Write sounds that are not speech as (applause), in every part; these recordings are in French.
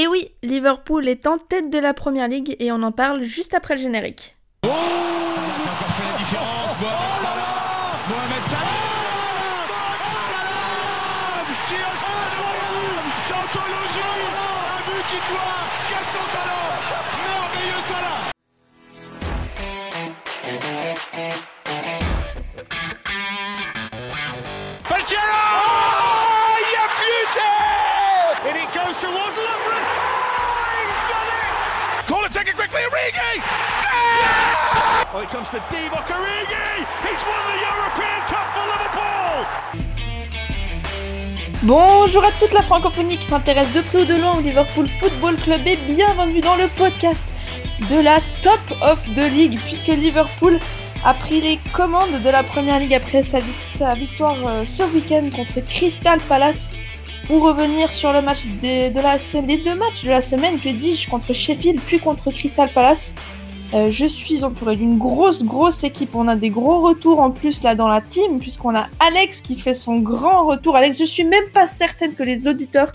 Et oui, Liverpool est en tête de la première ligue et on en parle juste après le générique. Oh Bonjour à toute la francophonie qui s'intéresse de près ou de loin au Liverpool Football Club et bienvenue dans le podcast de la Top of the League puisque Liverpool a pris les commandes de la Première Ligue après sa, vic- sa victoire euh, ce week-end contre Crystal Palace pour revenir sur le match de les deux matchs de la semaine, que dis-je, contre Sheffield puis contre Crystal Palace. Euh, je suis entouré d'une grosse, grosse équipe. On a des gros retours en plus là dans la team, puisqu'on a Alex qui fait son grand retour. Alex, je suis même pas certaine que les auditeurs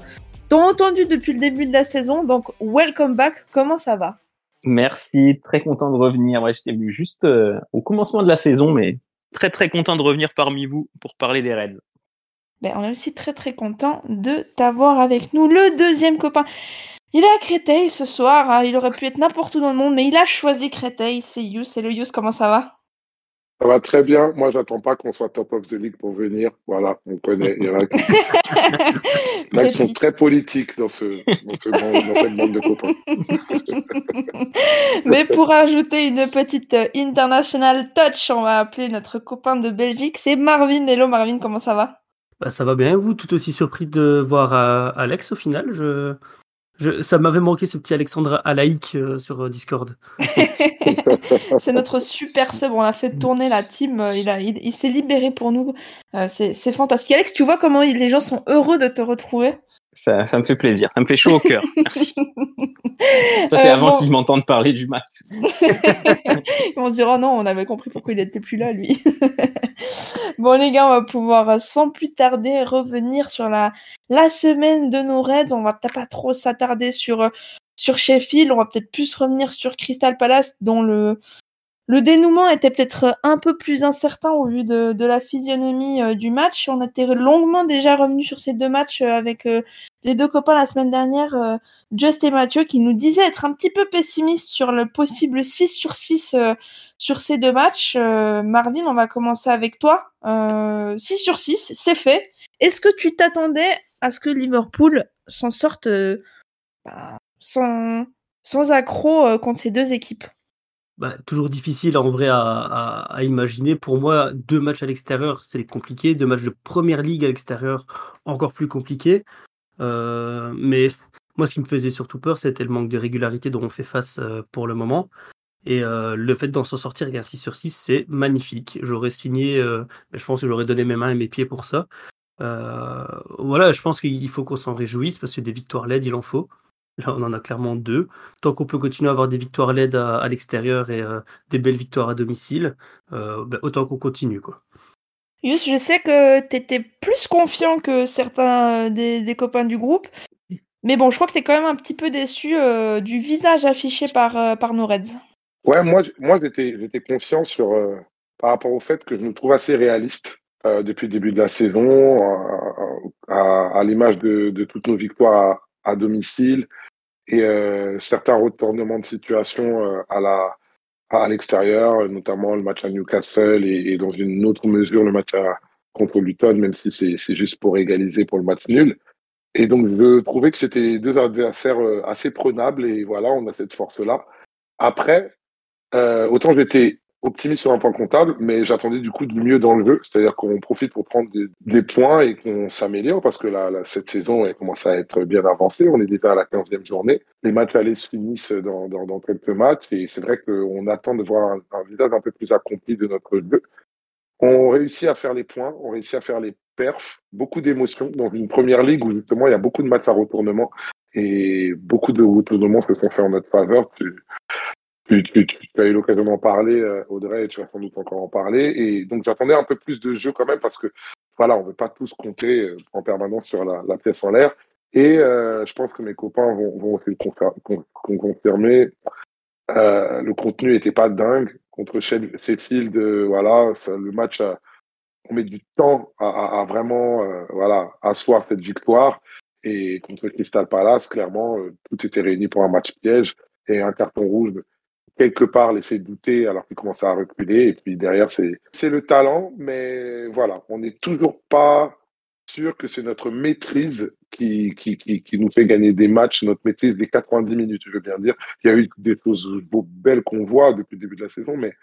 t'ont entendu depuis le début de la saison, donc welcome back. Comment ça va? Merci, très content de revenir. Ouais, j'étais venu juste euh, au commencement de la saison, mais très très content de revenir parmi vous pour parler des Reds. ben, On est aussi très très content de t'avoir avec nous. Le deuxième copain, il est à Créteil ce soir. hein. Il aurait pu être n'importe où dans le monde, mais il a choisi Créteil. C'est Yous. Hello Yous, comment ça va? Ça va très bien. Moi, j'attends pas qu'on soit top of the league pour venir. Voilà, on connaît. Il y en a qui il y en a qui sont très politiques dans, ce, dans, ce bande- dans cette bande de copains. (laughs) Mais pour ajouter une petite euh, international touch, on va appeler notre copain de Belgique, c'est Marvin. Hello Marvin, comment ça va? Bah, ça va bien, vous Tout aussi surpris de voir euh, Alex au final. Je, je, ça m'avait manqué ce petit Alexandre Alaïc euh, sur euh, Discord. (laughs) C'est notre (laughs) super sub, on a fait tourner la team, euh, il, a- il, il s'est libéré pour nous. Euh, c'est c'est fantastique. Alex, tu vois comment il- les gens sont heureux de te retrouver? Ça, ça me fait plaisir, ça me fait chaud au cœur. Merci. (laughs) Ça, c'est Euh, avant bon. qu'ils m'entendent parler du match. (laughs) Ils vont se dire, oh non, on avait compris pourquoi il était plus là, lui. (laughs) bon, les gars, on va pouvoir euh, sans plus tarder revenir sur la, la semaine de nos raids. On va peut-être pas trop s'attarder sur, euh, sur Sheffield. On va peut-être plus revenir sur Crystal Palace, dont le, le dénouement était peut-être un peu plus incertain au vu de, la physionomie euh, du match. On était longuement déjà revenu sur ces deux matchs euh, avec euh, les deux copains la semaine dernière, Just et Mathieu, qui nous disaient être un petit peu pessimistes sur le possible 6 sur 6 euh, sur ces deux matchs. Marvin, on va commencer avec toi. Euh, 6 sur 6, c'est fait. Est-ce que tu t'attendais à ce que Liverpool s'en sorte bah, sans, sans accroc euh, contre ces deux équipes? Bah, toujours difficile en vrai à, imaginer. Pour moi, deux matchs à l'extérieur, c'est compliqué. Deux matchs de première ligue à l'extérieur, encore plus compliqué. Euh, mais moi, ce qui me faisait surtout peur, c'était le manque de régularité dont on fait face euh, pour le moment. Et euh, le fait d'en s'en sortir avec un 6 sur 6, c'est magnifique. J'aurais signé, je pense que j'aurais donné mes mains et mes pieds pour ça. Voilà, je pense qu'il faut qu'on s'en réjouisse parce que des victoires LED, il en faut. Là, on en a clairement deux. Tant qu'on peut continuer à avoir des victoires LED à, à l'extérieur et euh, des belles victoires à domicile, euh, ben, autant qu'on continue. Quoi. Yus, je sais que tu étais plus confiant que certains euh, des, des copains du groupe. Mais bon, je crois que tu es quand même un petit peu déçu euh, du visage affiché par, euh, par nos Reds. Ouais, moi, j- moi j'étais j'étais confiant sur, euh, par rapport au fait que je nous trouve assez réaliste euh, depuis le début de la saison, à, à- à l'image de, de toutes nos victoires à, à domicile et euh, certains retournements de situation euh, à la à, l'extérieur, notamment le match à Newcastle et, et dans une autre mesure le match à, contre Luton, même si c'est c'est juste pour égaliser pour le match nul. Et donc je trouvais que c'était deux adversaires euh, assez prenables et voilà, on a cette force-là. Après, euh, autant j'étais optimiste sur un point comptable, mais j'attendais du coup du mieux dans le jeu, c'est-à-dire qu'on profite pour prendre des, points et qu'on s'améliore parce que là, cette saison elle commence à être bien avancée. On est déjà à la 15e journée. Les matchs allés se finissent dans, quelques matchs et c'est vrai qu'on attend de voir un, visage un peu plus accompli de notre jeu. On réussit à faire les points, on réussit à faire les perfs, beaucoup d'émotions dans une première ligue où justement il y a beaucoup de matchs à retournement et beaucoup de retournements se sont faits en notre faveur. Tu, tu, tu as eu l'occasion d'en parler, euh, Audrey, et tu vas sans doute encore en parler. Et donc j'attendais un peu plus de jeu quand même parce que voilà, on ne veut pas tous compter euh, en permanence sur la, la pièce en l'air. Et euh, je pense que mes copains vont, vont aussi le confirmer. Euh, le contenu n'était pas dingue contre Sheffield. Euh, voilà, le match, on met du temps à, à, vraiment euh, voilà asseoir cette victoire. Et contre Crystal Palace, clairement, tout était réuni pour un match piège et un carton rouge quelque part les fait douter alors qu'ils commencent à reculer. Et puis derrière, c'est, le talent, mais voilà, on n'est toujours pas sûr que c'est notre maîtrise qui, qui, qui, qui, nous fait gagner des matchs, notre maîtrise des 90 minutes, je veux bien dire. Il y a eu des choses belles qu'on voit depuis le début de la saison, mais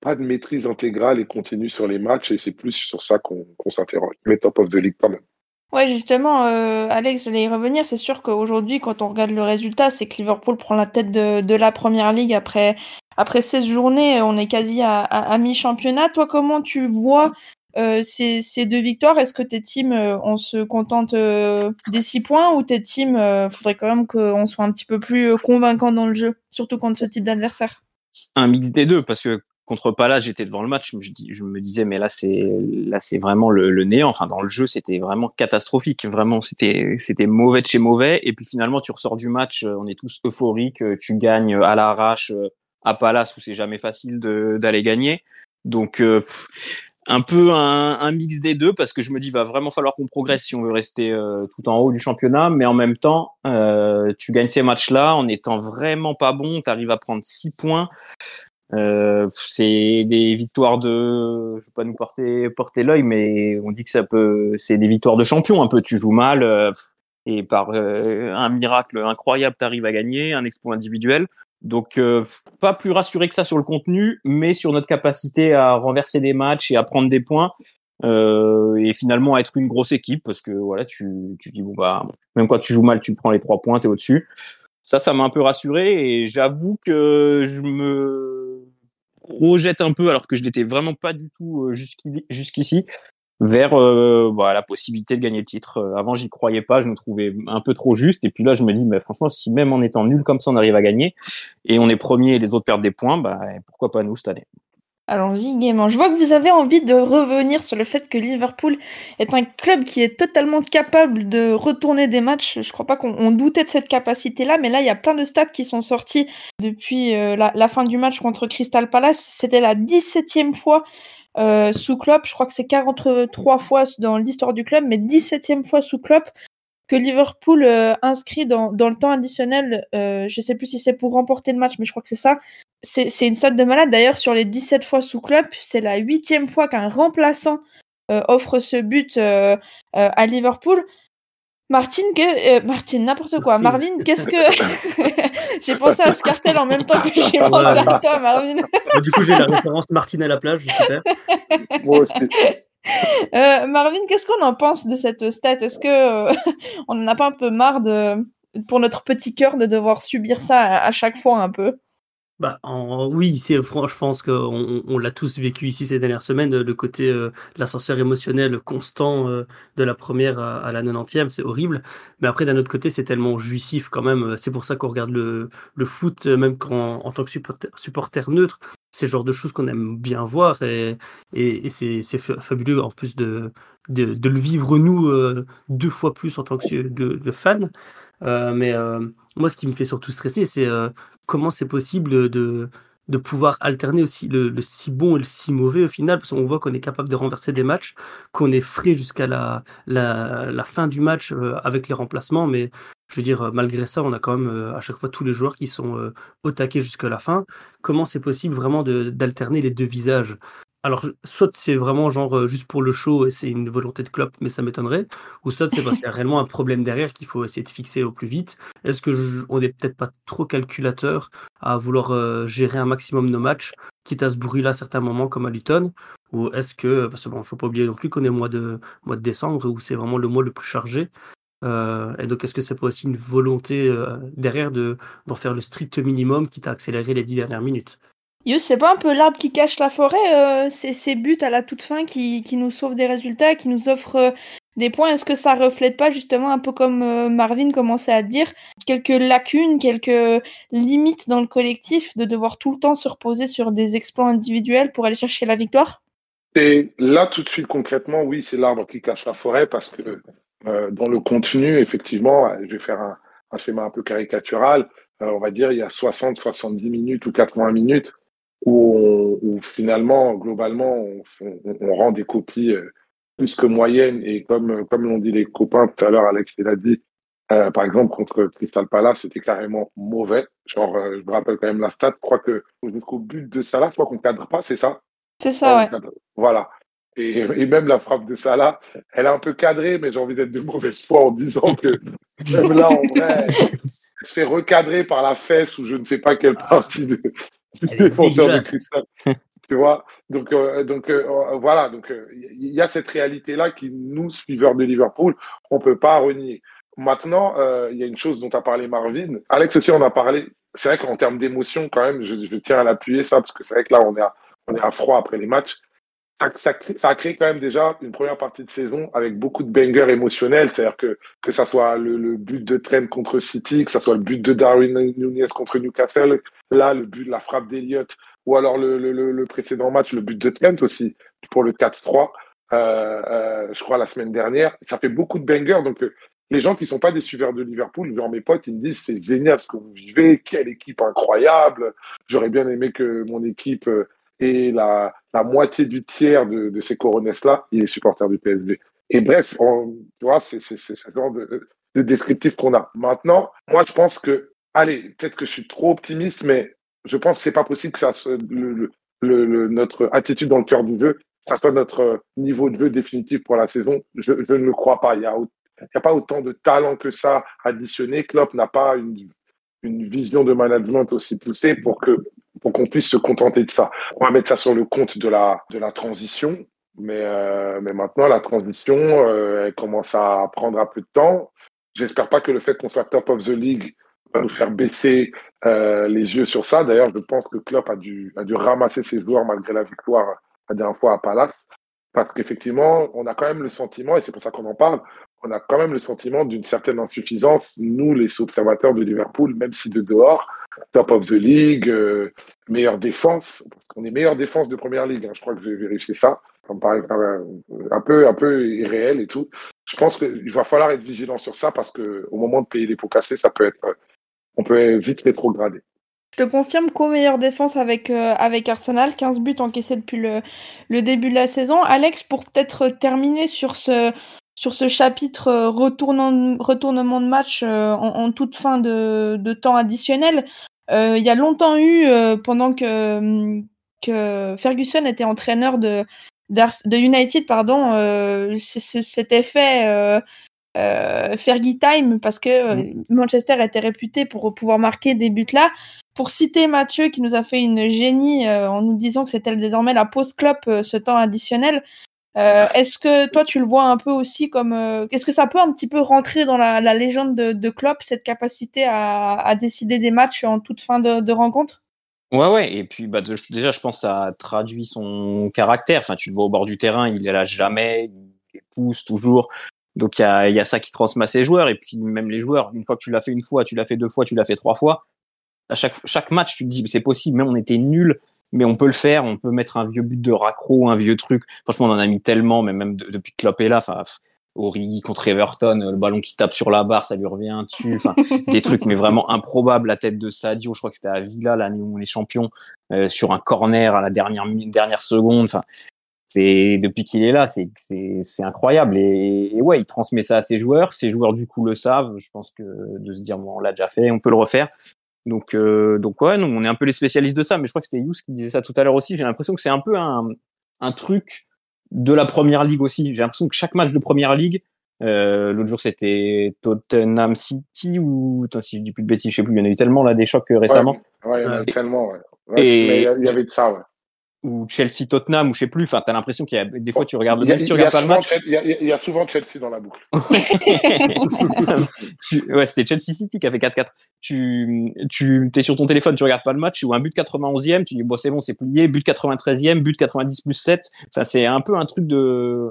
pas de maîtrise intégrale et continue sur les matchs, et c'est plus sur ça qu'on, qu'on s'interroge. Mais top of the league quand même. Ouais, justement, euh, Alex, j'allais y revenir. C'est sûr qu'aujourd'hui, quand on regarde le résultat, c'est que Liverpool prend la tête de, la première ligue après, après 16 journées. On est quasi à, mi-championnat. Toi, comment tu vois euh, ces, ces, deux victoires? Est-ce que tes teams, euh, on se contente euh, des 6 points ou tes teams, faudrait quand même qu'on soit un petit peu plus convaincant dans le jeu, surtout contre ce type d'adversaire? Un mix des deux, parce que contre Pala, j'étais devant le match, je, me disais mais là c'est là c'est vraiment le, le, néant. Enfin dans le jeu, c'était vraiment catastrophique. Vraiment, c'était c'était mauvais de chez mauvais. Et puis finalement, tu ressors du match, on est tous euphoriques. Tu gagnes à l'arrache à Palace où c'est jamais facile d'aller gagner. Donc euh, un peu un, un, mix des deux parce que je me dis va vraiment falloir qu'on progresse si on veut rester euh, tout en haut du championnat mais en même temps euh, tu gagnes ces matchs là en étant vraiment pas bon tu arrives à prendre six points euh, c'est des victoires de, je vais pas nous porter porter l'œil, mais on dit que ça peut, c'est des victoires de champion un peu. Tu joues mal euh, et par euh, un miracle incroyable, tu arrives à gagner un exploit individuel. Donc euh, pas plus rassuré que ça sur le contenu, mais sur notre capacité à renverser des matchs et à prendre des points. et finalement à être une grosse équipe parce que voilà tu tu dis bon bah même quand tu joues mal tu prends les trois points t'es au dessus ça ça m'a un peu rassuré et j'avoue que je me projette un peu, alors que je n'étais vraiment pas du tout euh, jusqu'ici, vers euh, bah, la possibilité de gagner le titre. Euh, avant, j'y croyais pas, je me trouvais un peu trop juste. Et puis là, je me dis, mais franchement, si même en étant nul comme ça, on arrive à gagner, et on est premier et les autres perdent des points, bah, pourquoi pas nous cette année Allons-y gaiement. Je vois que vous avez envie de revenir sur le fait que Liverpool est un club qui est totalement capable de retourner des matchs. Je crois pas qu'on doutait de cette capacité-là, mais là, il y a plein de stats qui sont sortis depuis euh, la, fin du match contre Crystal Palace. C'était la 17e fois euh, sous Klopp. Je crois que c'est 43 fois dans l'histoire du club, mais 17e fois sous Klopp que Liverpool euh, inscrit dans, le temps additionnel. Je sais plus si c'est pour remporter le match, mais je crois que c'est ça c'est une salle de malade. D'ailleurs, sur les 17 fois sous club, c'est la huitième fois qu'un remplaçant euh, offre ce but euh, euh, à Liverpool. Martine, Martine, n'importe quoi. Marvin, qu'est-ce que. (laughs) j'ai pensé à ce cartel en même temps que j'ai pensé à toi, Marvin. du coup, j'ai la référence Martine à la plage, super. (laughs) Aussi. Marvin, qu'est-ce qu'on en pense de cette stat? Est-ce que (laughs) on n'en a pas un peu marre de, pour notre petit cœur de devoir subir ça à chaque fois un peu? Bah, en, oui, c'est je pense qu'on on, l'a tous vécu ici ces dernières semaines, le côté euh, l'ascenseur émotionnel constant euh, de la première à, la 90e, c'est horrible. Mais après, d'un autre côté, c'est tellement jouissif quand même. C'est pour ça qu'on regarde le, le foot, même quand, en tant que supporter, supporter neutre. C'est le genre de choses qu'on aime bien voir et, c'est fabuleux en plus de, de, le vivre nous euh, deux fois plus en tant que de, fan. Euh, mais euh, moi, ce qui me fait surtout stresser, c'est comment c'est possible de, de pouvoir alterner aussi le, si bon et le si mauvais au final, parce qu'on voit qu'on est capable de renverser des matchs, qu'on est frais jusqu'à la, la, fin du match avec les remplacements, mais je veux dire, malgré ça, on a quand même euh, à chaque fois tous les joueurs qui sont euh, au taquet jusqu'à la fin. Comment c'est possible vraiment d'alterner les deux visages? Alors, soit c'est vraiment genre euh, juste pour le show et c'est une volonté de Klopp, mais ça m'étonnerait, ou soit c'est parce qu'il y a (laughs) réellement un problème derrière qu'il faut essayer de fixer au plus vite. Est-ce que je, on n'est peut-être pas trop calculateur à vouloir euh, gérer un maximum nos matchs, quitte à se brûler à certains moments comme à Luton, ou est-ce que, parce qu'il bon, faut pas oublier non plus qu'on est au mois de, mois de décembre où c'est vraiment le mois le plus chargé. Euh, et donc, est-ce que c'est pas aussi une volonté euh, derrière de d'en faire le strict minimum, quitte à accélérer les dix dernières minutes? Yus, c'est pas un peu l'arbre qui cache la forêt, euh, ces, ces buts à la toute fin qui, qui nous sauvent des résultats, qui nous offrent des points. Est-ce que ça reflète pas justement un peu comme euh, Marvin commençait à dire, quelques lacunes, quelques limites dans le collectif de devoir tout le temps se reposer sur des exploits individuels pour aller chercher la victoire? Et là, tout de suite, concrètement, oui, c'est l'arbre qui cache la forêt parce que Euh, dans le contenu, effectivement, je vais faire un, un schéma un peu caricatural. Euh, on va dire il y a 60, 70 minutes ou 80 minutes où, on, où finalement, globalement, on, on, on, rend des copies euh, plus que moyennes. Et comme, comme l'ont dit les copains tout à l'heure, Alex l'a dit, euh, par exemple, contre Crystal Palace, c'était carrément mauvais. Genre, euh, je me rappelle quand même la stat. Je crois que jusqu'au but de Salah, je crois qu'on cadre pas, c'est ça? C'est ça, ouais. Voilà. Et, et, même la frappe de Salah, elle est un peu cadrée, mais j'ai envie d'être de mauvaise foi en disant que même là, en vrai, elle se fait recadrer par la fesse ou je ne sais pas quelle partie de, du défenseur de Crystal. tu vois donc euh, donc euh, voilà donc il y a cette réalité là qui nous suiveurs de Liverpool on peut pas renier Maintenant, euh, il y a une chose dont a parlé Marvin. Alex aussi, on a parlé. C'est vrai qu'en termes d'émotion, quand même, je, je, tiens à l'appuyer ça, parce que c'est vrai que là, on est, à, on est à froid après les matchs. Ça, ça, a créé quand même déjà une première partie de saison avec beaucoup de bangers émotionnels. C'est-à-dire que que ça soit le, but de Trent contre City, que ça soit le but de Darwin Nunez contre Newcastle, là, le but de la frappe d'Eliott, ou alors le, le, précédent match, le but de Trent aussi, pour le 4-3. Euh, euh, je crois la semaine dernière. Ça fait beaucoup de bangers, donc les gens qui sont pas des suiveurs de Liverpool, genre mes potes, ils me disent c'est génial ce que vous vivez, quelle équipe incroyable. J'aurais bien aimé que mon équipe ait la, la moitié du tiers de, de ces coronesses-là, il est supporter du PSV. Et bref, tu vois, c'est ce genre de, de descriptif qu'on a. Maintenant, moi, je pense que, allez, peut-être que je suis trop optimiste, mais je pense que c'est pas possible que ça soit notre attitude dans le cœur du jeu, ça soit notre niveau de jeu définitif pour la saison. Je, ne le crois pas. Il y a il n'y a pas autant de talent que ça additionné. Klopp n'a pas une, une vision de management aussi poussée pour que pour qu'on puisse se contenter de ça. On va mettre ça sur le compte de la de la transition, mais euh, mais maintenant la transition euh, elle commence à prendre un peu de temps. J'espère pas que le fait qu'on soit top of the league va nous faire baisser euh, les yeux sur ça. D'ailleurs, je pense que Klopp a dû a dû ramasser ses joueurs malgré la victoire la dernière fois à Palace. Parce qu'effectivement, on a quand même le sentiment, et c'est pour ça qu'on en parle, on a quand même le sentiment d'une certaine insuffisance, nous, les observateurs de Liverpool, même si de dehors, top of the league, euh, meilleure défense, on est meilleure défense de première ligue, hein, je crois que j'ai vérifié ça, ça me paraît un peu, un peu irréel et tout. Je pense qu'il va falloir être vigilant sur ça parce que au moment de payer les pots cassés, ça peut être, on peut vite rétrograder. Je te confirme qu'au meilleure défense avec, euh, avec Arsenal, 15 buts encaissés depuis le début de la saison. Alex, pour peut-être terminer sur ce, sur ce chapitre euh, retournement de match euh, en, en, toute fin de, de temps additionnel. Euh, il y a longtemps eu, euh, pendant que, que Ferguson était entraîneur de, de United, pardon, euh, cet effet Fergie Time, parce que mmh. Manchester était réputé pour pouvoir marquer des buts là. Pour citer Mathieu, qui nous a fait une génie en nous disant que c'était désormais la post-clop, ce temps additionnel, euh, est-ce que toi tu le vois un peu aussi comme euh, est-ce que ça peut un petit peu rentrer dans la, légende de, de, Klopp cette capacité à, décider des matchs en toute fin de, rencontre? Ouais ouais et puis bah déjà je pense que ça traduit son caractère. Enfin tu le vois au bord du terrain il est là jamais il pousse toujours. Donc il y a, y a ça qui transmet ses joueurs. Et puis même les joueurs une fois que tu l'as fait une fois tu l'as fait deux fois tu l'as fait trois fois à chaque, chaque match, tu te dis, c'est possible, même on était nul, mais on peut le faire, on peut mettre un vieux but de raccro, un vieux truc. Franchement, on en a mis tellement, mais même depuis que Klopp est là, enfin, Origi contre Everton, le ballon qui tape sur la barre, ça lui revient dessus, enfin, (laughs) des trucs, mais vraiment improbables. La tête de Sadio, je crois que c'était à Villa, l'année où on est champion, euh, sur un corner à la dernière, dernière seconde, enfin, c'est depuis qu'il est là, c'est c'est incroyable et, et, ouais, il transmet ça à ses joueurs. Ses joueurs du coup le savent. Je pense que de se dire bon, on l'a déjà fait, on peut le refaire. Donc, euh, donc ouais, nous, on est un peu les spécialistes de ça, mais je crois que c'était Yous qui disait ça tout à l'heure aussi. J'ai l'impression que c'est un peu un, un truc de la première ligue aussi. J'ai l'impression que chaque match de première ligue, euh, l'autre jour c'était Tottenham City ou attends, si je dis plus de bêtises, je sais plus, il y en a eu tellement là des chocs euh, récemment. Ouais, ouais il y en a eu tellement. Ouais. ouais et il y avait de ça. Ouais ou Chelsea Tottenham ou je sais plus enfin t'as l'impression qu'il y a des fois tu regardes même si tu regardes pas le match. Il y, a, il y, a souvent Chelsea dans la boucle. (laughs) Tu, ouais c'était Chelsea City qui a fait 4-4 tu tu t'es sur ton téléphone tu regardes pas le match ou un but 91e tu dis bon c'est bon c'est plié but 93e but 90 plus 7 enfin c'est un peu un truc de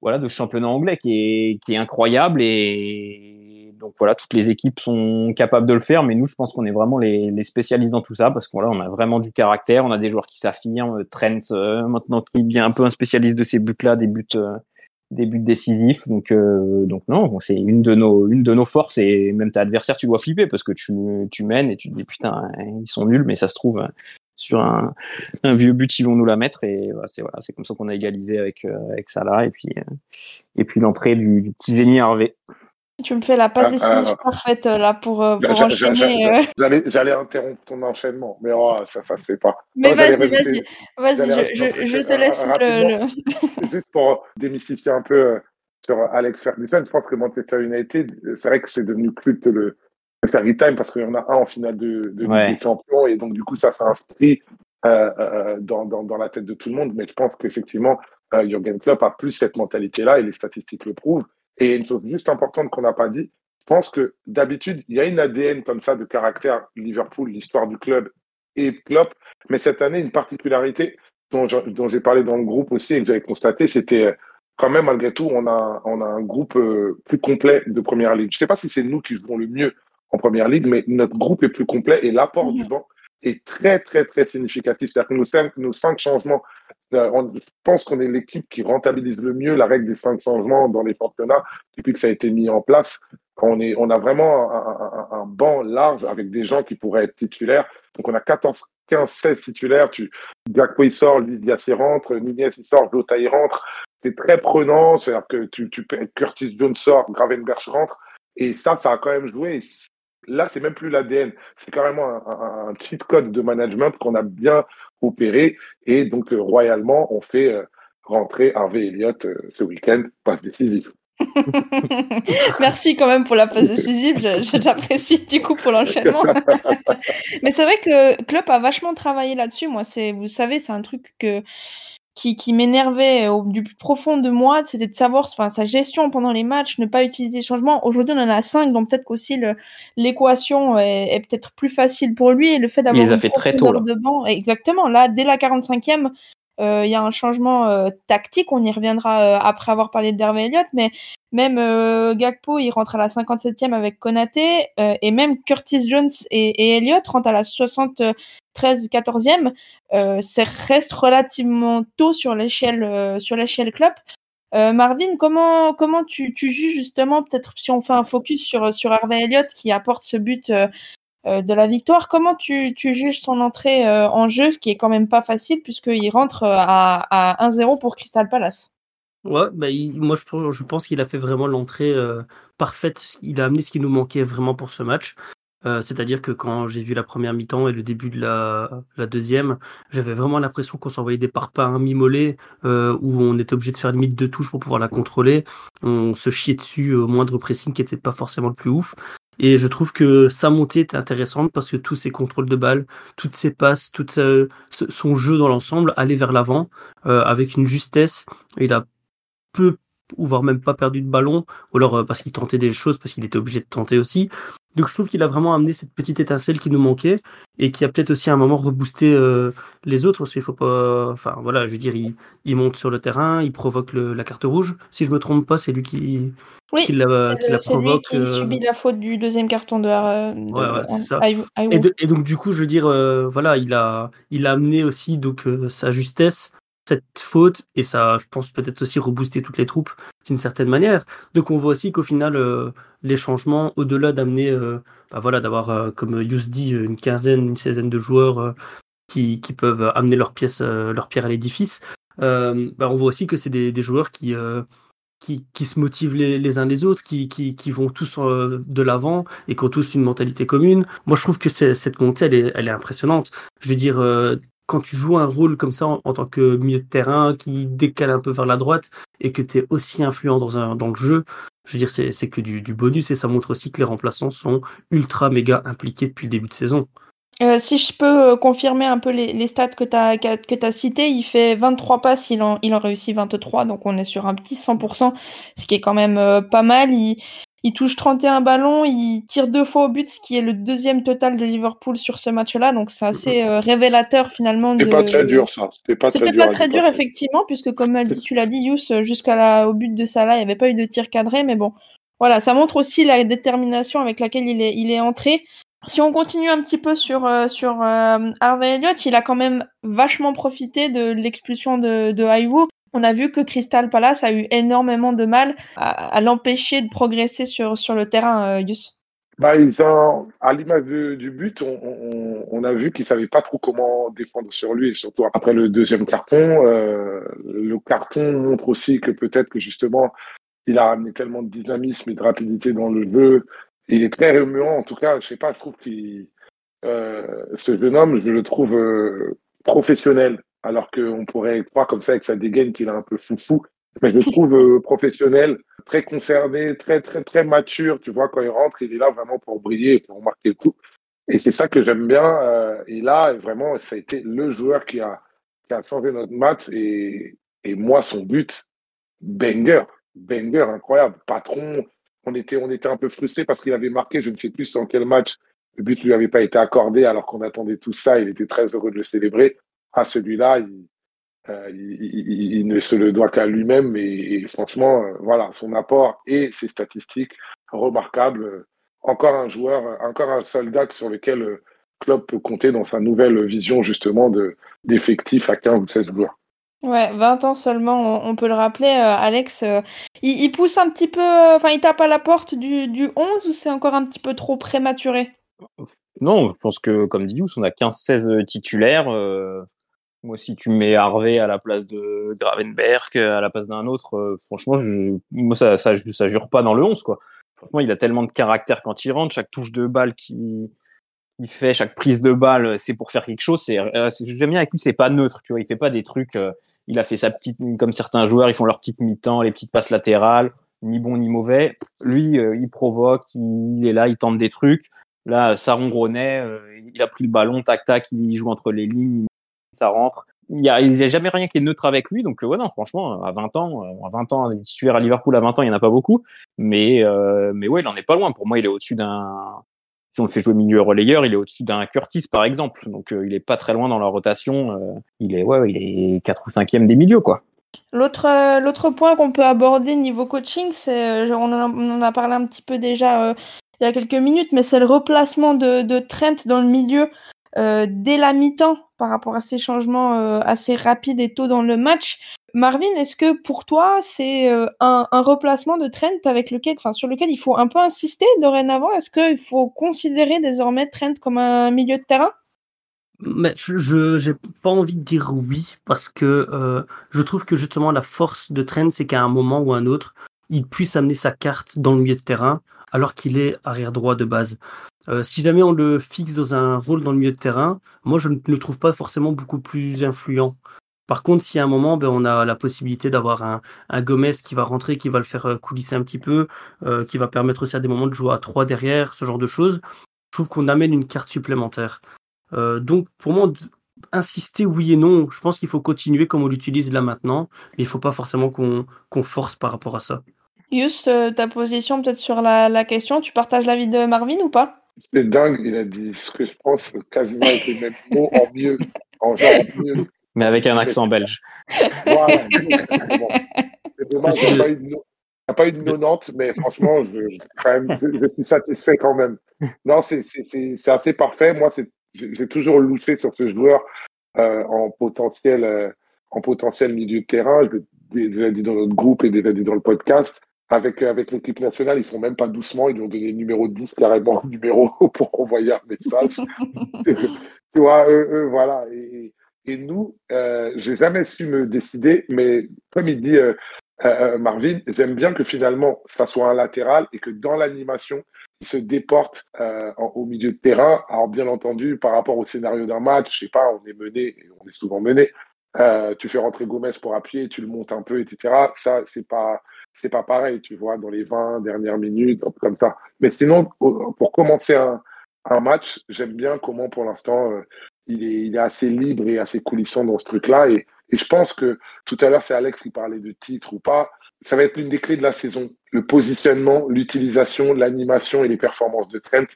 voilà de championnat anglais qui est qui est incroyable et donc voilà, toutes les équipes sont capables de le faire, mais nous, je pense qu'on est vraiment les, les, spécialistes dans tout ça parce qu'on on a vraiment du caractère, on a des joueurs qui s'affirment, Trent euh, maintenant qui devient un peu un spécialiste de ces buts-là, des buts, euh, des buts décisifs. Donc, euh, donc non, c'est une de nos, une de nos forces et même ta adversaire, tu dois flipper parce que tu, tu mènes et tu te dis putain, ils sont nuls, mais ça se trouve sur un, un vieux but, ils vont nous la mettre et voilà, c'est voilà, comme ça qu'on a égalisé avec avec Salah et puis et puis l'entrée du, du petit génie Hervé. Tu me fais la passe décisive parfaite là pour, pour enchaîner. J'allais, j'allais interrompre ton enchaînement, mais oh, ça ne se fait pas. Mais vas-y, vas-y, vas-y, je, je, te laisse le, (laughs) Juste pour démystifier un peu sur Alex Ferguson, je pense que Manchester United, c'est vrai que c'est devenu culte le, le Fergie Time parce qu'il y en a un en finale de, de ouais. Ligue des Champions et donc du coup ça s'inscrit euh, euh, dans, dans, dans, la tête de tout le monde. Mais je pense qu'effectivement, euh, Jürgen Klopp a plus cette mentalité-là et les statistiques le prouvent. Et une chose juste importante qu'on n'a pas dit, je pense que d'habitude, il y a une ADN comme ça de caractère Liverpool, l'histoire du club et Klopp. Mais cette année, une particularité dont, j'ai parlé dans le groupe aussi et que j'avais constaté, c'était quand même, malgré tout, on a, on a un groupe euh, plus complet de première ligue. Je ne sais pas si c'est nous qui jouons le mieux en première ligue, mais notre groupe est plus complet et l'apport mmh. du banc est très, très, très significatif. C'est-à-dire que nos cinq, nos cinq changements, euh, on, je pense qu'on est l'équipe qui rentabilise le mieux la règle des cinq changements dans les championnats depuis que ça a été mis en place. On, est, on a vraiment un, banc large avec des gens qui pourraient être titulaires. Donc, on a 14, 15, 16 titulaires. Tu, Gakpo, il sort, Lydia rentre, Nunez, il sort, Jota, il rentre. C'est très prenant. C'est-à-dire que tu, tu, Curtis Jones sort, Gravenberch rentre. Et ça, ça a quand même joué. Là, c'est même plus l'ADN. C'est carrément un, un, cheat code de management qu'on a bien opéré. Et donc, euh, royalement, on fait euh, rentrer Harvey Elliott euh, ce week-end, passe décisive. (laughs) Merci quand même pour la passe décisive, j'apprécie du coup pour l'enchaînement. (laughs) Mais c'est vrai que Klopp a vachement travaillé là-dessus. Moi, c'est, vous savez, c'est un truc que qui, qui m'énervait au du plus profond de moi, c'était de savoir enfin, sa gestion pendant les matchs, ne pas utiliser les changements. Aujourd'hui, on en a cinq, donc peut-être qu'aussi l'équation est, est peut-être plus facile pour lui et le fait d'avoir fait très tôt, là. de banc. Exactement, là, dès la 45e, euh, il y a un changement euh, tactique, on y reviendra euh, après avoir parlé d'Hervé Elliott, mais même euh, Gakpo, il rentre à la 57e avec Konaté, euh, et même Curtis Jones et, et Elliott rentrent à la 73 14e. Euh, ça reste relativement tôt sur l'échelle sur l'échelle club. Marvin, comment comment tu, tu juges justement peut-être si on fait un focus sur sur Hervé Elliott qui apporte ce but euh, de la victoire. Comment tu, tu juges son entrée euh, en jeu, ce qui est quand même pas facile puisqu'il rentre euh, à, à 1-0 pour Crystal Palace? Ouais, bah, moi je, je pense qu'il a fait vraiment l'entrée euh, parfaite. Il a amené ce qui nous manquait vraiment pour ce match. Euh, C'est-à-dire que quand j'ai vu la première mi-temps et le début de la, deuxième, j'avais vraiment l'impression qu'on s'envoyait des parpaings mi-mollets euh, où on était obligé de faire limite deux touches pour pouvoir la contrôler. On se chiait dessus au moindre pressing qui n'était pas forcément le plus ouf. Et je trouve que sa montée était intéressante parce que tous ses contrôles de balles, toutes ses passes, tout son jeu dans l'ensemble allait vers l'avant euh, avec une justesse. Il a peu ou voire même pas perdu de ballon, ou alors euh, parce qu'il tentait des choses, parce qu'il était obligé de tenter aussi. Donc je trouve qu'il a vraiment amené cette petite étincelle qui nous manquait et qui a peut-être aussi à un moment reboosté euh, les autres parce qu'il faut pas. Enfin voilà, je veux dire, il, il monte sur le terrain, il provoque le, la carte rouge. Si je me trompe pas, c'est lui qui, oui, qui la, qui la provoque. Lui qui subit la faute du deuxième carton de. Euh, de ouais, ouais c'est ça. I, I et, de, et, donc du coup, je veux dire, euh, voilà, il a, il a amené aussi donc sa justesse cette faute et ça, je pense peut-être aussi rebooster toutes les troupes d'une certaine manière. Donc on voit aussi qu'au final, euh, les changements, au-delà d'amener, euh, bah voilà, d'avoir, euh, comme Yous dit, une quinzaine, une seizaine de joueurs qui, peuvent amener leurs pièces, leur pierre à l'édifice, bah on voit aussi que c'est des, joueurs qui qui, se motivent les, uns les autres, qui, qui, vont tous de l'avant et qui ont tous une mentalité commune. Moi, je trouve que cette montée, elle est impressionnante. Je veux dire, quand tu joues un rôle comme ça en, tant que milieu de terrain qui décale un peu vers la droite et que tu es aussi influent dans, un, dans le jeu, je veux dire, c'est que du, bonus et ça montre aussi que les remplaçants sont ultra méga impliqués depuis le début de saison. Euh, si je peux euh, confirmer un peu les, stats que tu as, que il fait 23 passes, il en, il en réussit 23, donc on est sur un petit 100%, ce qui est quand même euh, pas mal. Il touche 31 ballons, il tire deux fois au but, ce qui est le deuxième total de Liverpool sur ce match-là. Donc c'est assez euh, révélateur finalement. C'était de... pas très dur ça. C'était pas très dur, pas très dur effectivement, puisque comme tu l'as dit, Yous, jusqu'à la, au but de Salah, il n'y avait pas eu de tir cadré, mais bon, voilà, ça montre aussi la détermination avec laquelle il est, il est entré. Si on continue un petit peu sur euh, sur euh, Harvey Elliott, il a quand même vachement profité de l'expulsion de, de. On a vu que Crystal Palace a eu énormément de mal à, l'empêcher de progresser sur, sur le terrain, Yus. Bah, ils ont, à l'image du but, on, a vu qu'ils savaient pas trop comment défendre sur lui, et surtout après le deuxième carton. Euh, le carton montre aussi que peut-être que justement, il a amené tellement de dynamisme et de rapidité dans le jeu. Il est très remuant, en tout cas, je sais pas, je trouve qu'il, euh, ce jeune homme, je le trouve euh, professionnel, alors qu'on pourrait croire comme ça avec sa dégaine qu'il est un peu foufou. Mais je le trouve euh, professionnel, très concerné, très, très, très mature. Tu vois, quand il rentre, il est là vraiment pour briller et pour marquer le coup. Et c'est ça que j'aime bien. Euh, et là, vraiment, ça a été le joueur qui a, qui changé notre match. Et, moi, son but, banger, banger, incroyable. Patron, on était, on un peu frustré parce qu'il avait marqué, je ne sais plus en quel match, le but lui avait pas été accordé alors qu'on attendait tout ça. Il était très heureux de le célébrer. À celui-là, il, euh, il, ne se le doit qu'à lui-même et, franchement, euh, voilà, son apport et ses statistiques remarquables. Encore un joueur, encore un soldat sur lequel euh, Klopp peut compter dans sa nouvelle vision justement de d'effectifs à 15 ou 16 joueurs. Ouais, 20 ans seulement, on, peut le rappeler. Alex, il, pousse un petit peu, enfin, il tape à la porte du, du 11 ou c'est encore un petit peu trop prématuré? Non, je pense que, comme dit Youss, on a 15-16 titulaires. Moi, si tu mets Harvey à la place de Gravenberg, à la place d'un autre, euh, franchement, moi, ça, ça, ça jure pas dans le 11, quoi. Franchement, il a tellement de caractère quand il rentre. Chaque touche de balle qu'il fait, chaque prise de balle, c'est pour faire quelque chose. C'est, euh, j'aime bien avec lui, c'est pas neutre, tu vois. Il fait pas des trucs, euh, il a fait sa petite, comme certains joueurs, ils font leur petite mi-temps, les petites passes latérales, ni bon ni mauvais. Lui, euh, il provoque, il est là, il tente des trucs. Là, ça rongronnait, il a pris le ballon, tac tac, il joue entre les lignes, ça rentre. Il n'y a, jamais rien qui est neutre avec lui. Donc, ouais, non, franchement, à 20 ans, euh, à 20 ans, titulaire à Liverpool à 20 ans, il n'y en a pas beaucoup. Mais, euh, mais ouais, il n'en est pas loin. Pour moi, il est au-dessus d'un, si on le fait jouer milieu relayeur, il est au-dessus d'un Curtis, par exemple. Donc, euh, il est pas très loin dans la rotation. il est, ouais, il est 4 ou 5e des milieux, quoi. L'autre, l'autre point qu'on peut aborder niveau coaching, c'est, on en, a, parlé un petit peu déjà il y a quelques minutes, mais c'est le replacement de, Trent dans le milieu dès la mi-temps par rapport à ces changements euh, assez rapides et tôt dans le match. Marvin, est-ce que pour toi c'est euh, un, replacement de Trent avec lequel, sur lequel il faut un peu insister dorénavant? Est-ce qu'il faut considérer désormais Trent comme un milieu de terrain? Mais je n'ai pas envie de dire oui parce que je trouve que justement la force de Trent c'est qu'à un moment ou un autre il puisse amener sa carte dans le milieu de terrain alors qu'il est arrière droit de base. Euh, si jamais on le fixe dans un rôle dans le milieu de terrain, moi je ne le trouve pas forcément beaucoup plus influent. Par contre, si à un moment, ben, on a la possibilité d'avoir un, Gomez qui va rentrer, qui va le faire euh, coulisser un petit peu, euh, qui va permettre aussi à des moments de jouer à trois derrière, ce genre de choses, je trouve qu'on amène une carte supplémentaire. donc, pour moi, insister oui et non, je pense qu'il faut continuer comme on l'utilise là maintenant, mais il ne faut pas forcément qu'on force par rapport à ça. Yus, ta position peut-être sur la, la question, tu partages l'avis de Marvin ou pas? C'est dingue, il a dit ce que je pense quasiment avec les mêmes mots en mieux, en genre mieux. Mais avec un accent belge. Voilà. C'est dommage qu'il n'y a pas eu de 90, mais franchement, je, quand même, je, suis satisfait quand même. Non, c'est assez parfait. Moi, j'ai toujours louché sur ce joueur euh, en, potentiel, euh, en potentiel milieu de terrain. Je l'ai déjà dit dans notre groupe et déjà dit dans le podcast avec, avec l'équipe nationale, ils font même pas doucement, ils lui ont donné le numéro 10 carrément, numéro (laughs) pour envoyer un message. (laughs) tu vois, voilà. Et, et nous, euh, j'ai jamais su me décider, mais comme il dit euh, euh, euh, Marvin, j'aime bien que finalement, ça soit un latéral et que dans l'animation, il se déporte euh, au milieu de terrain. Alors bien entendu, par rapport au scénario d'un match, je sais pas, on est mené, on est souvent mené. Euh, tu fais rentrer Gomez pour appuyer, tu le montes un peu, etc. Ça, c'est pas c'est pas pareil, tu vois, dans les 20 dernières minutes, comme ça. Mais sinon, pour commencer un, match, j'aime bien comment, pour l'instant, euh, il, est, assez libre et assez coulissant dans ce truc-là. Et, et je pense que tout à l'heure, c'est Alex qui parlait de titre ou pas. Ça va être l'une des clés de la saison. Le positionnement, l'utilisation, l'animation et les performances de Trent.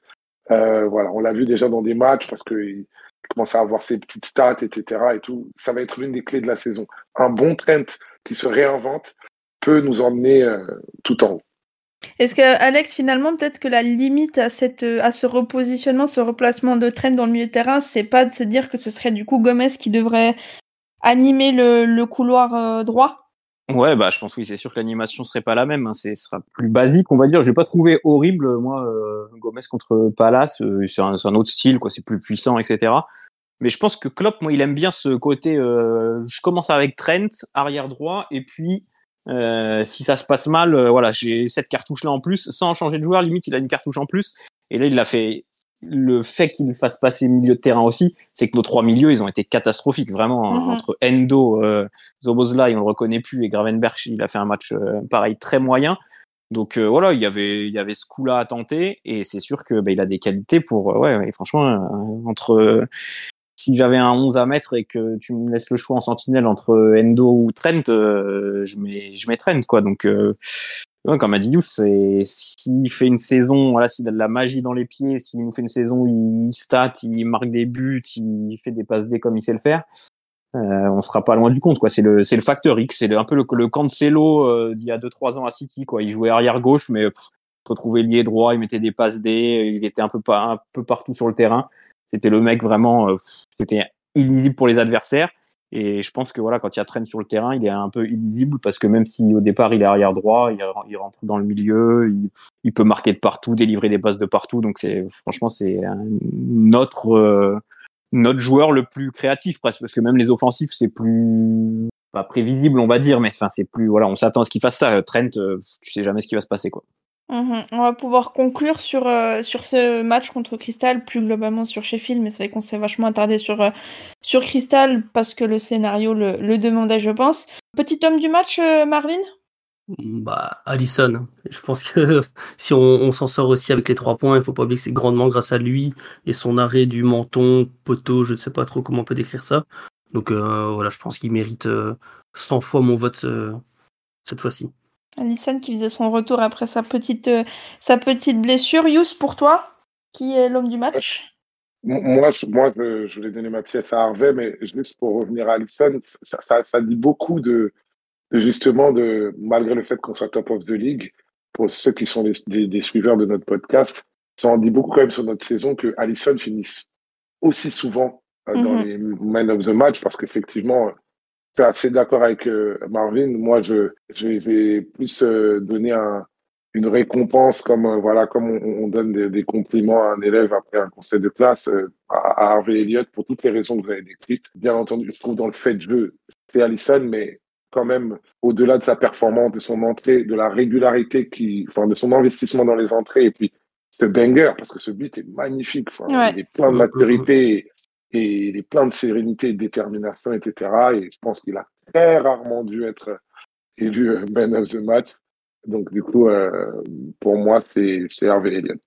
Euh, voilà, on l'a vu déjà dans des matchs parce qu'il commence à avoir ses petites stats, etc. Et tout. Ça va être l'une des clés de la saison. Un bon Trent qui se réinvente, peut nous emmener euh, tout en haut. Est-ce que Alex, finalement, peut-être que la limite à, cette, à ce repositionnement, ce replacement de traîne dans le milieu de terrain, c'est pas de se dire que ce serait du coup Gomez qui devrait animer le, couloir euh, droit? Ouais, bah, je pense oui, c'est sûr que l'animation serait pas la même. Hein. C'est sera plus basique, on va dire. J'ai pas trouvé horrible, moi, euh, Gomez contre Palace. Euh, c'est un, un, autre style, quoi. C'est plus puissant, etc. Mais je pense que Klopp, moi, il aime bien ce côté. Euh, je commence avec Trent, arrière droit, et puis euh, si ça se passe mal, euh, voilà, j'ai cette cartouche là en plus, sans changer de joueur. Limite, il a une cartouche en plus. Et là, il l'a fait le fait qu'il fasse passer milieu de terrain aussi, c'est que nos trois milieux, ils ont été catastrophiques, vraiment. Mm -hmm. Entre Endo, euh, Zobozlai, on le reconnaît plus, et Gravenberch, il a fait un match euh, pareil très moyen. Donc voilà, il y avait il y avait ce coup-là à tenter, et c'est sûr que bah, il a des qualités pour ouais, ouais franchement entre si j'avais un 11 à mettre et que tu me laisses le choix en sentinelle entre Endo ou Trent, je mets je mets Trent quoi. Donc Ouais, comme a dit Youth, c'est s'il fait une saison, voilà, s'il a de la magie dans les pieds, s'il nous fait une saison il stat, il marque des buts, il fait des passes D comme il sait le faire, euh, on sera pas loin du compte, quoi. C'est le, c'est le facteur X, c'est un peu le, le Cancelo euh, d'il y a deux trois ans à City, quoi. Il jouait arrière gauche, mais pff, se retrouvait lié droit, il mettait des passes D, il était un peu pas, un peu partout sur le terrain. C'était le mec vraiment, euh, c'était illisible pour les adversaires. Et je pense que voilà, quand il y a Trent sur le terrain, il est un peu illisible parce que même si au départ il est arrière droit, il, rentre dans le milieu, il, il, peut marquer de partout, délivrer des passes de partout. Donc c'est franchement c'est notre euh, notre joueur le plus créatif presque parce que même les offensifs c'est plus pas prévisible on va dire, mais enfin c'est plus voilà, on s'attend à ce qu'il fasse ça. Trent, euh, tu sais jamais ce qui va se passer quoi. Mmh. On va pouvoir conclure sur, euh, sur ce match contre Crystal, plus globalement sur Sheffield, mais c'est vrai qu'on s'est vachement attardé sur, euh, Crystal parce que le scénario le, demandait, je pense. Petit homme du match, euh, Marvin? Bah, Allison. Je pense que (laughs) si on, on s'en sort aussi avec les trois points, il faut pas oublier que c'est grandement grâce à lui et son arrêt du menton, poteau, je ne sais pas trop comment on peut décrire ça. Donc voilà, je pense qu'il mérite 100 fois mon vote cette fois-ci. Alison qui faisait son retour après sa petite, euh, sa petite blessure. Yous, pour toi, qui est l'homme du match? Moi, je, moi je, je, voulais donner ma pièce à Harvey, mais juste pour revenir à Alison, ça, ça, ça, dit beaucoup de, de, justement, de, malgré le fait qu'on soit top of the league, pour ceux qui sont des, suiveurs de notre podcast, ça en dit beaucoup quand même sur notre saison que Allison finisse aussi souvent euh, mm -hmm. dans les men of the match, parce qu'effectivement, suis assez d'accord avec euh, Marvin. Moi, je, je vais plus euh, donner un, une récompense comme euh, voilà comme on, on donne des, des, compliments à un élève après un conseil de classe à, à, Harvey Elliott pour toutes les raisons que vous avez décrites. Bien entendu, je trouve dans le fait de jeu, c'est Allison, mais quand même au-delà de sa performance, de son entrée, de la régularité qui, enfin, de son investissement dans les entrées et puis ce banger parce que ce but est magnifique. Ouais. Il est plein de maturité. Et il est plein de sérénité et de détermination, etc. Et je pense qu'il a très rarement dû être élu Man of the Match. Donc, du coup, euh, pour moi, c'est Hervé Elliott.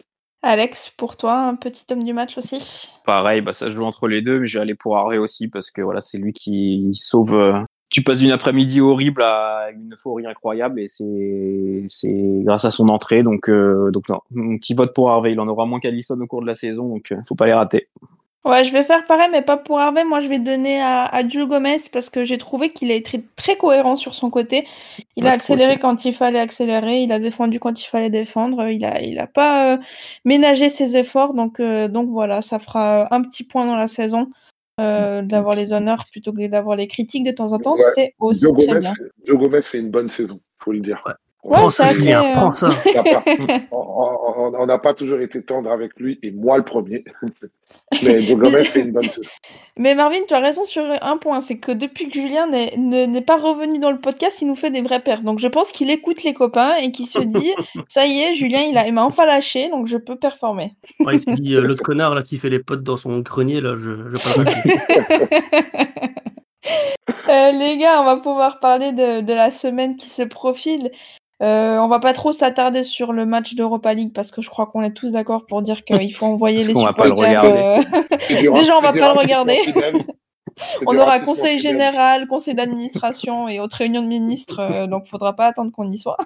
Alex, pour toi, un petit homme du match aussi? Pareil, bah ça joue entre les deux, mais je vais aller pour Hervé aussi parce que voilà, c'est lui qui sauve. Euh... Tu passes d'une après-midi horrible à une euphorie incroyable et c'est grâce à son entrée. Donc, euh, donc non, un petit vote pour Hervé. Il en aura moins qu'Alisson au cours de la saison, donc euh, faut pas les rater. Ouais, je vais faire pareil, mais pas pour Harvey. Moi, je vais donner à, à Joe Gomez parce que j'ai trouvé qu'il a été très cohérent sur son côté. Il Moi, a accéléré quand il fallait accélérer, il a défendu quand il fallait défendre. Il a, il a pas euh, ménagé ses efforts, donc, euh, donc voilà, ça fera un petit point dans la saison. Euh, d'avoir les honneurs plutôt que d'avoir les critiques de temps en temps, ouais. c'est aussi Joe très Gomez, bien. Joe Gomez fait une bonne saison, faut le dire. Ouais. Ouais, prends ça, Julien, prends ça. (laughs) on n'a pas toujours été tendre avec lui, et moi le premier. (laughs) Mais Gomez fait une bonne saison. Mais Marvin, tu as raison sur un point, c'est que depuis que Julien n'est pas revenu dans le podcast, il nous fait des vrais pères. Donc je pense qu'il écoute les copains et qu'il se dit, (laughs) ça y est, Julien, il m'a enfin lâché, donc je peux performer. Ouais, il se dit, euh, l'autre connard là qui fait les potes dans son grenier, là, je, je pas euh, les gars, on va pouvoir parler de, de la semaine qui se profile. Euh, on va pas trop s'attarder sur le match d'Europa League parce que je crois qu'on est tous d'accord pour dire qu'il faut envoyer les supporters. Euh... Déjà, on va pas le regarder. on aura conseil général, conseil d'administration et autre réunion de ministres, euh, donc faudra pas attendre qu'on y soit.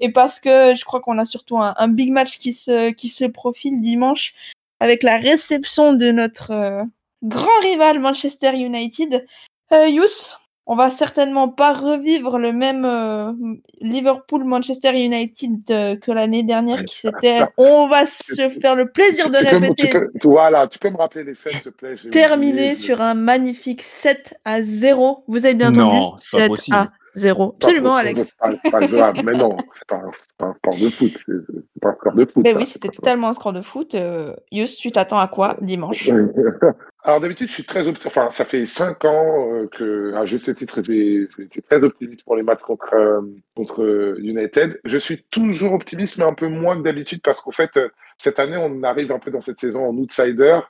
et parce que je crois qu'on a surtout un, un, big match qui se, qui se profile dimanche avec la réception de notre euh, grand rival Manchester United. Euh, Yous, on va certainement pas revivre le même euh, Liverpool-Manchester United euh, que l'année dernière qui s'était. On va se faire le plaisir de Tu peux me- répéter. tu peux- voilà, tu peux me rappeler les faits, s'il te plaît? Terminé oublié, je- sur un magnifique 7 à 0. Vous avez bien Non, entendu c'est pas 7 possible. à 0. pas Absolument, Alex. c'est Pas, pas jouable, mais non, c'est pas, pas un sport de foot. C'est pas un sport de foot. Ben ça, oui, c'était totalement un score de foot. Euh, Yus, tu t'attends à quoi dimanche? (laughs) Alors d'habitude, je suis très optimiste. Enfin, ça fait cinq ans euh, que, à juste titre, été très optimiste pour les matchs contre euh, contre United. Je suis toujours optimiste, mais un peu moins que d'habitude parce qu'en fait, euh, cette année, on arrive un peu dans cette saison en outsider.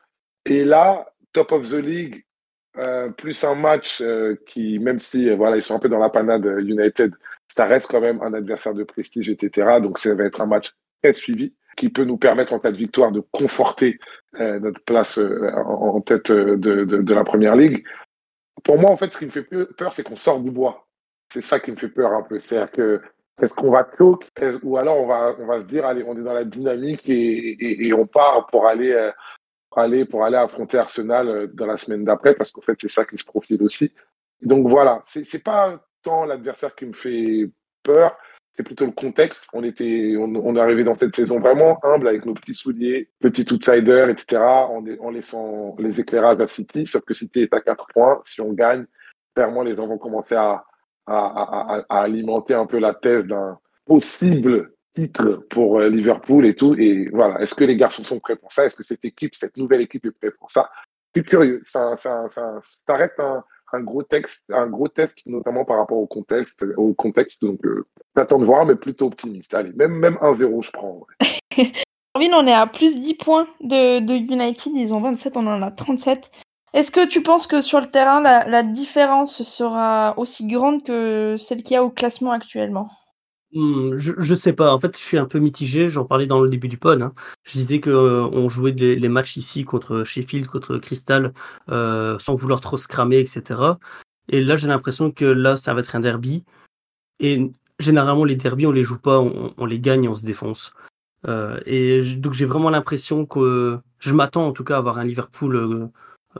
Et là, top of the league, euh, plus un match euh, qui, même si euh, voilà, ils sont un peu dans la panade United, ça reste quand même un adversaire de prestige, etc. Donc ça va être un match très suivi qui peut nous permettre en cas de victoire de conforter notre place en, tête de, la première ligue. Pour moi, en fait, ce qui me fait peu- peur, c'est qu'on sort du bois. C'est ça qui me fait peur un peu. C'est-à-dire que est-ce qu'on va choke ou alors on va se dire allez on est dans la dynamique et, on part pour aller aller pour aller affronter Arsenal euh, dans la semaine d'après parce qu'en fait c'est ça qui se profile aussi. Donc voilà, c'est c'est pas tant l'adversaire qui me fait peur, c'est plutôt le contexte. On était, on, est arrivé dans cette saison vraiment humble avec nos petits souliers, petits outsiders, etc. En, en laissant les éclairages à City, sauf que City est à 4 points. Si on gagne, clairement les gens vont commencer à, à- à alimenter un peu la thèse d'un possible titre pour euh, Liverpool et tout. Et voilà, est-ce que les garçons sont prêts pour ça? Est-ce que cette équipe, cette nouvelle équipe est prête pour ça? Suis curieux. Ça, ça, reste un, gros texte, un gros test, notamment par rapport au contexte. Donc, euh, j'attends de voir, mais plutôt optimiste. Allez, même, même 1-0, je prends. ouais. (laughs) On est à plus 10 points de, United. Ils ont 27, on en a 37. Est-ce que tu penses que sur le terrain, la, différence sera aussi grande que celle qu'il y a au classement actuellement? Je, je sais pas. En fait, je suis un peu mitigé. J'en parlais dans le début du pod. hein. Je disais que euh, on jouait les, matchs ici contre Sheffield, contre Crystal, euh, sans vouloir trop se cramer, etc. Et là, j'ai l'impression que là, ça va être un derby. Et généralement, les derbies, on les joue pas, on, les gagne, on se défonce. Euh, et donc, j'ai vraiment l'impression que je m'attends en tout cas à avoir un Liverpool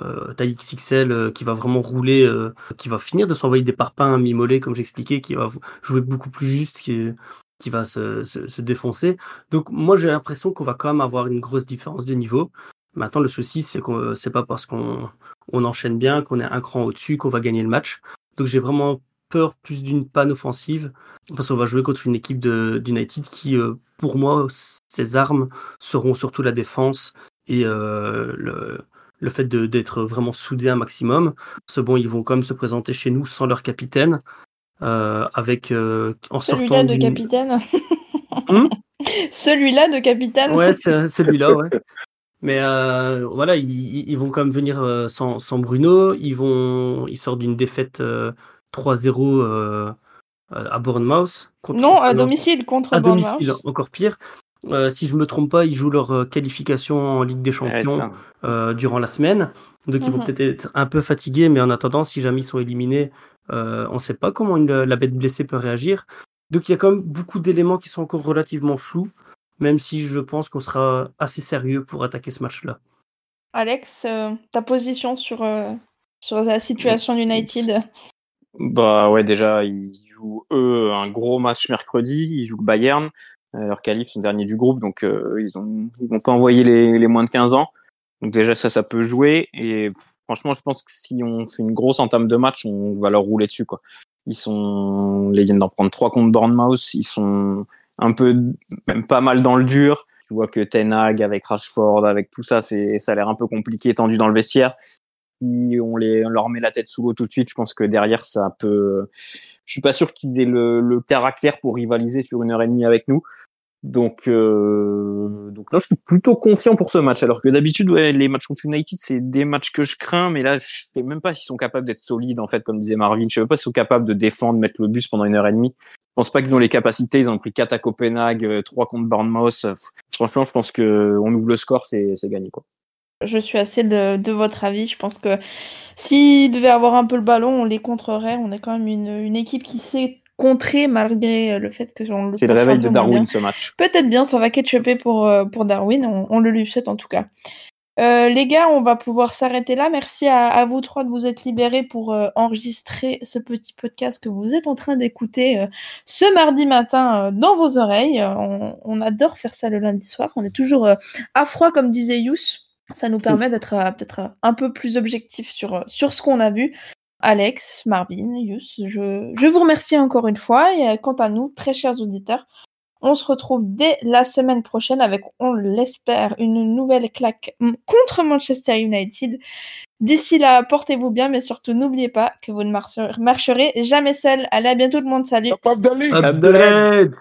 euh, euh, taille XXL euh, qui va vraiment rouler, euh, qui va finir de s'envoyer des parpaings mi-mollets, comme j'expliquais, qui va jouer beaucoup plus juste, qui, qui va se, se, défoncer. Donc, moi, j'ai l'impression qu'on va quand même avoir une grosse différence de niveau. Maintenant, le souci, c'est que c'est pas parce qu'on on enchaîne bien, qu'on est un cran au-dessus, qu'on va gagner le match. Donc, j'ai vraiment peur plus d'une panne offensive, parce qu'on va jouer contre une équipe d'United qui, euh, pour moi, ses armes seront surtout la défense et euh, le, le fait de- d'être vraiment soudé un maximum. Parce que bon, ils vont quand même se présenter chez nous sans leur capitaine, euh, avec euh, en Celui-là sortant de d'une- capitaine Hmm? Celui-là de capitaine Ouais, c'est celui-là, ouais. Mais euh, voilà, ils, ils vont quand même venir euh, sans, sans Bruno. Ils vont, ils sortent d'une défaite euh, 3-0 euh, à Bournemouth. contre- Non, à domicile contre à Bournemouth. domicile, encore pire. Euh, si je me trompe pas, ils jouent leur euh, qualification en Ligue des Champions euh, durant la semaine. Donc ils vont Mhm. peut-être être un peu fatigués, mais en attendant, si jamais ils sont éliminés, euh, on ne sait pas comment une- la bête blessée peut réagir. Donc il y a quand même beaucoup d'éléments qui sont encore relativement flous, même si je pense qu'on sera assez sérieux pour attaquer ce match-là. Alex, euh, ta position sur, euh, sur la situation d'United? Bah ouais, déjà, ils jouent, eux, un gros match mercredi. Ils jouent Bayern. Leur qualif sont derniers du groupe, donc euh, ils ont ils vont pas envoyer les, les moins de 15 ans. Donc déjà, ça, ça peut jouer. Et franchement, je pense que si on fait une grosse entame de match, on va leur rouler dessus. quoi. Ils sont, les viennent d'en prendre trois contre Bournemouth. Ils sont un peu, même pas mal dans le dur. Tu vois que Ten Hag avec Rashford, avec tout ça, c'est, ça a l'air un peu compliqué, tendu dans le vestiaire on, les, on leur met la tête sous l'eau tout de suite, je pense que derrière, ça peut. Je suis pas sûr qu'ils aient le, le caractère pour rivaliser sur une heure et demie avec nous. Donc, euh, donc là, je suis plutôt confiant pour ce match. Alors que d'habitude, ouais, les matchs contre United, c'est des matchs que je crains, mais là, je sais même pas s'ils sont capables d'être solides, en fait, comme disait Marvin. Je sais pas s'ils sont capables de défendre, mettre le bus pendant une heure et demie. Je pense pas qu'ils ont les capacités. Ils ont pris 4 à Copenhague, euh, 3 contre Bournemouth. Franchement, je pense que on ouvre le score, c'est gagné, quoi. Je suis assez de, de votre avis. Je pense que s'ils devaient avoir un peu le ballon, on les contrerait. On est quand même une, une équipe qui sait contrer malgré le fait que on le C'est le réveil de Darwin, bien. ce match. Peut-être bien, ça va ketchuper pour, euh, pour Darwin. On, on le lui souhaite en tout cas. Euh, les gars, on va pouvoir s'arrêter là. Merci à, à, vous trois de vous être libérés pour euh, enregistrer ce petit podcast que vous êtes en train d'écouter euh, ce mardi matin dans vos oreilles. On, on, adore faire ça le lundi soir. On est toujours à froid, comme disait Yous. Ça nous permet d'être peut-être un peu plus objectif sur, sur ce qu'on a vu. Alex, Marvin, Yus, je, je vous remercie encore une fois. Et quant à nous, très chers auditeurs, on se retrouve dès la semaine prochaine avec, on l'espère, une nouvelle claque contre Manchester United. D'ici là, portez-vous bien, mais surtout n'oubliez pas que vous ne marcherez jamais seul. Allez, à bientôt tout le monde, salut. Abdelid. Abdelid.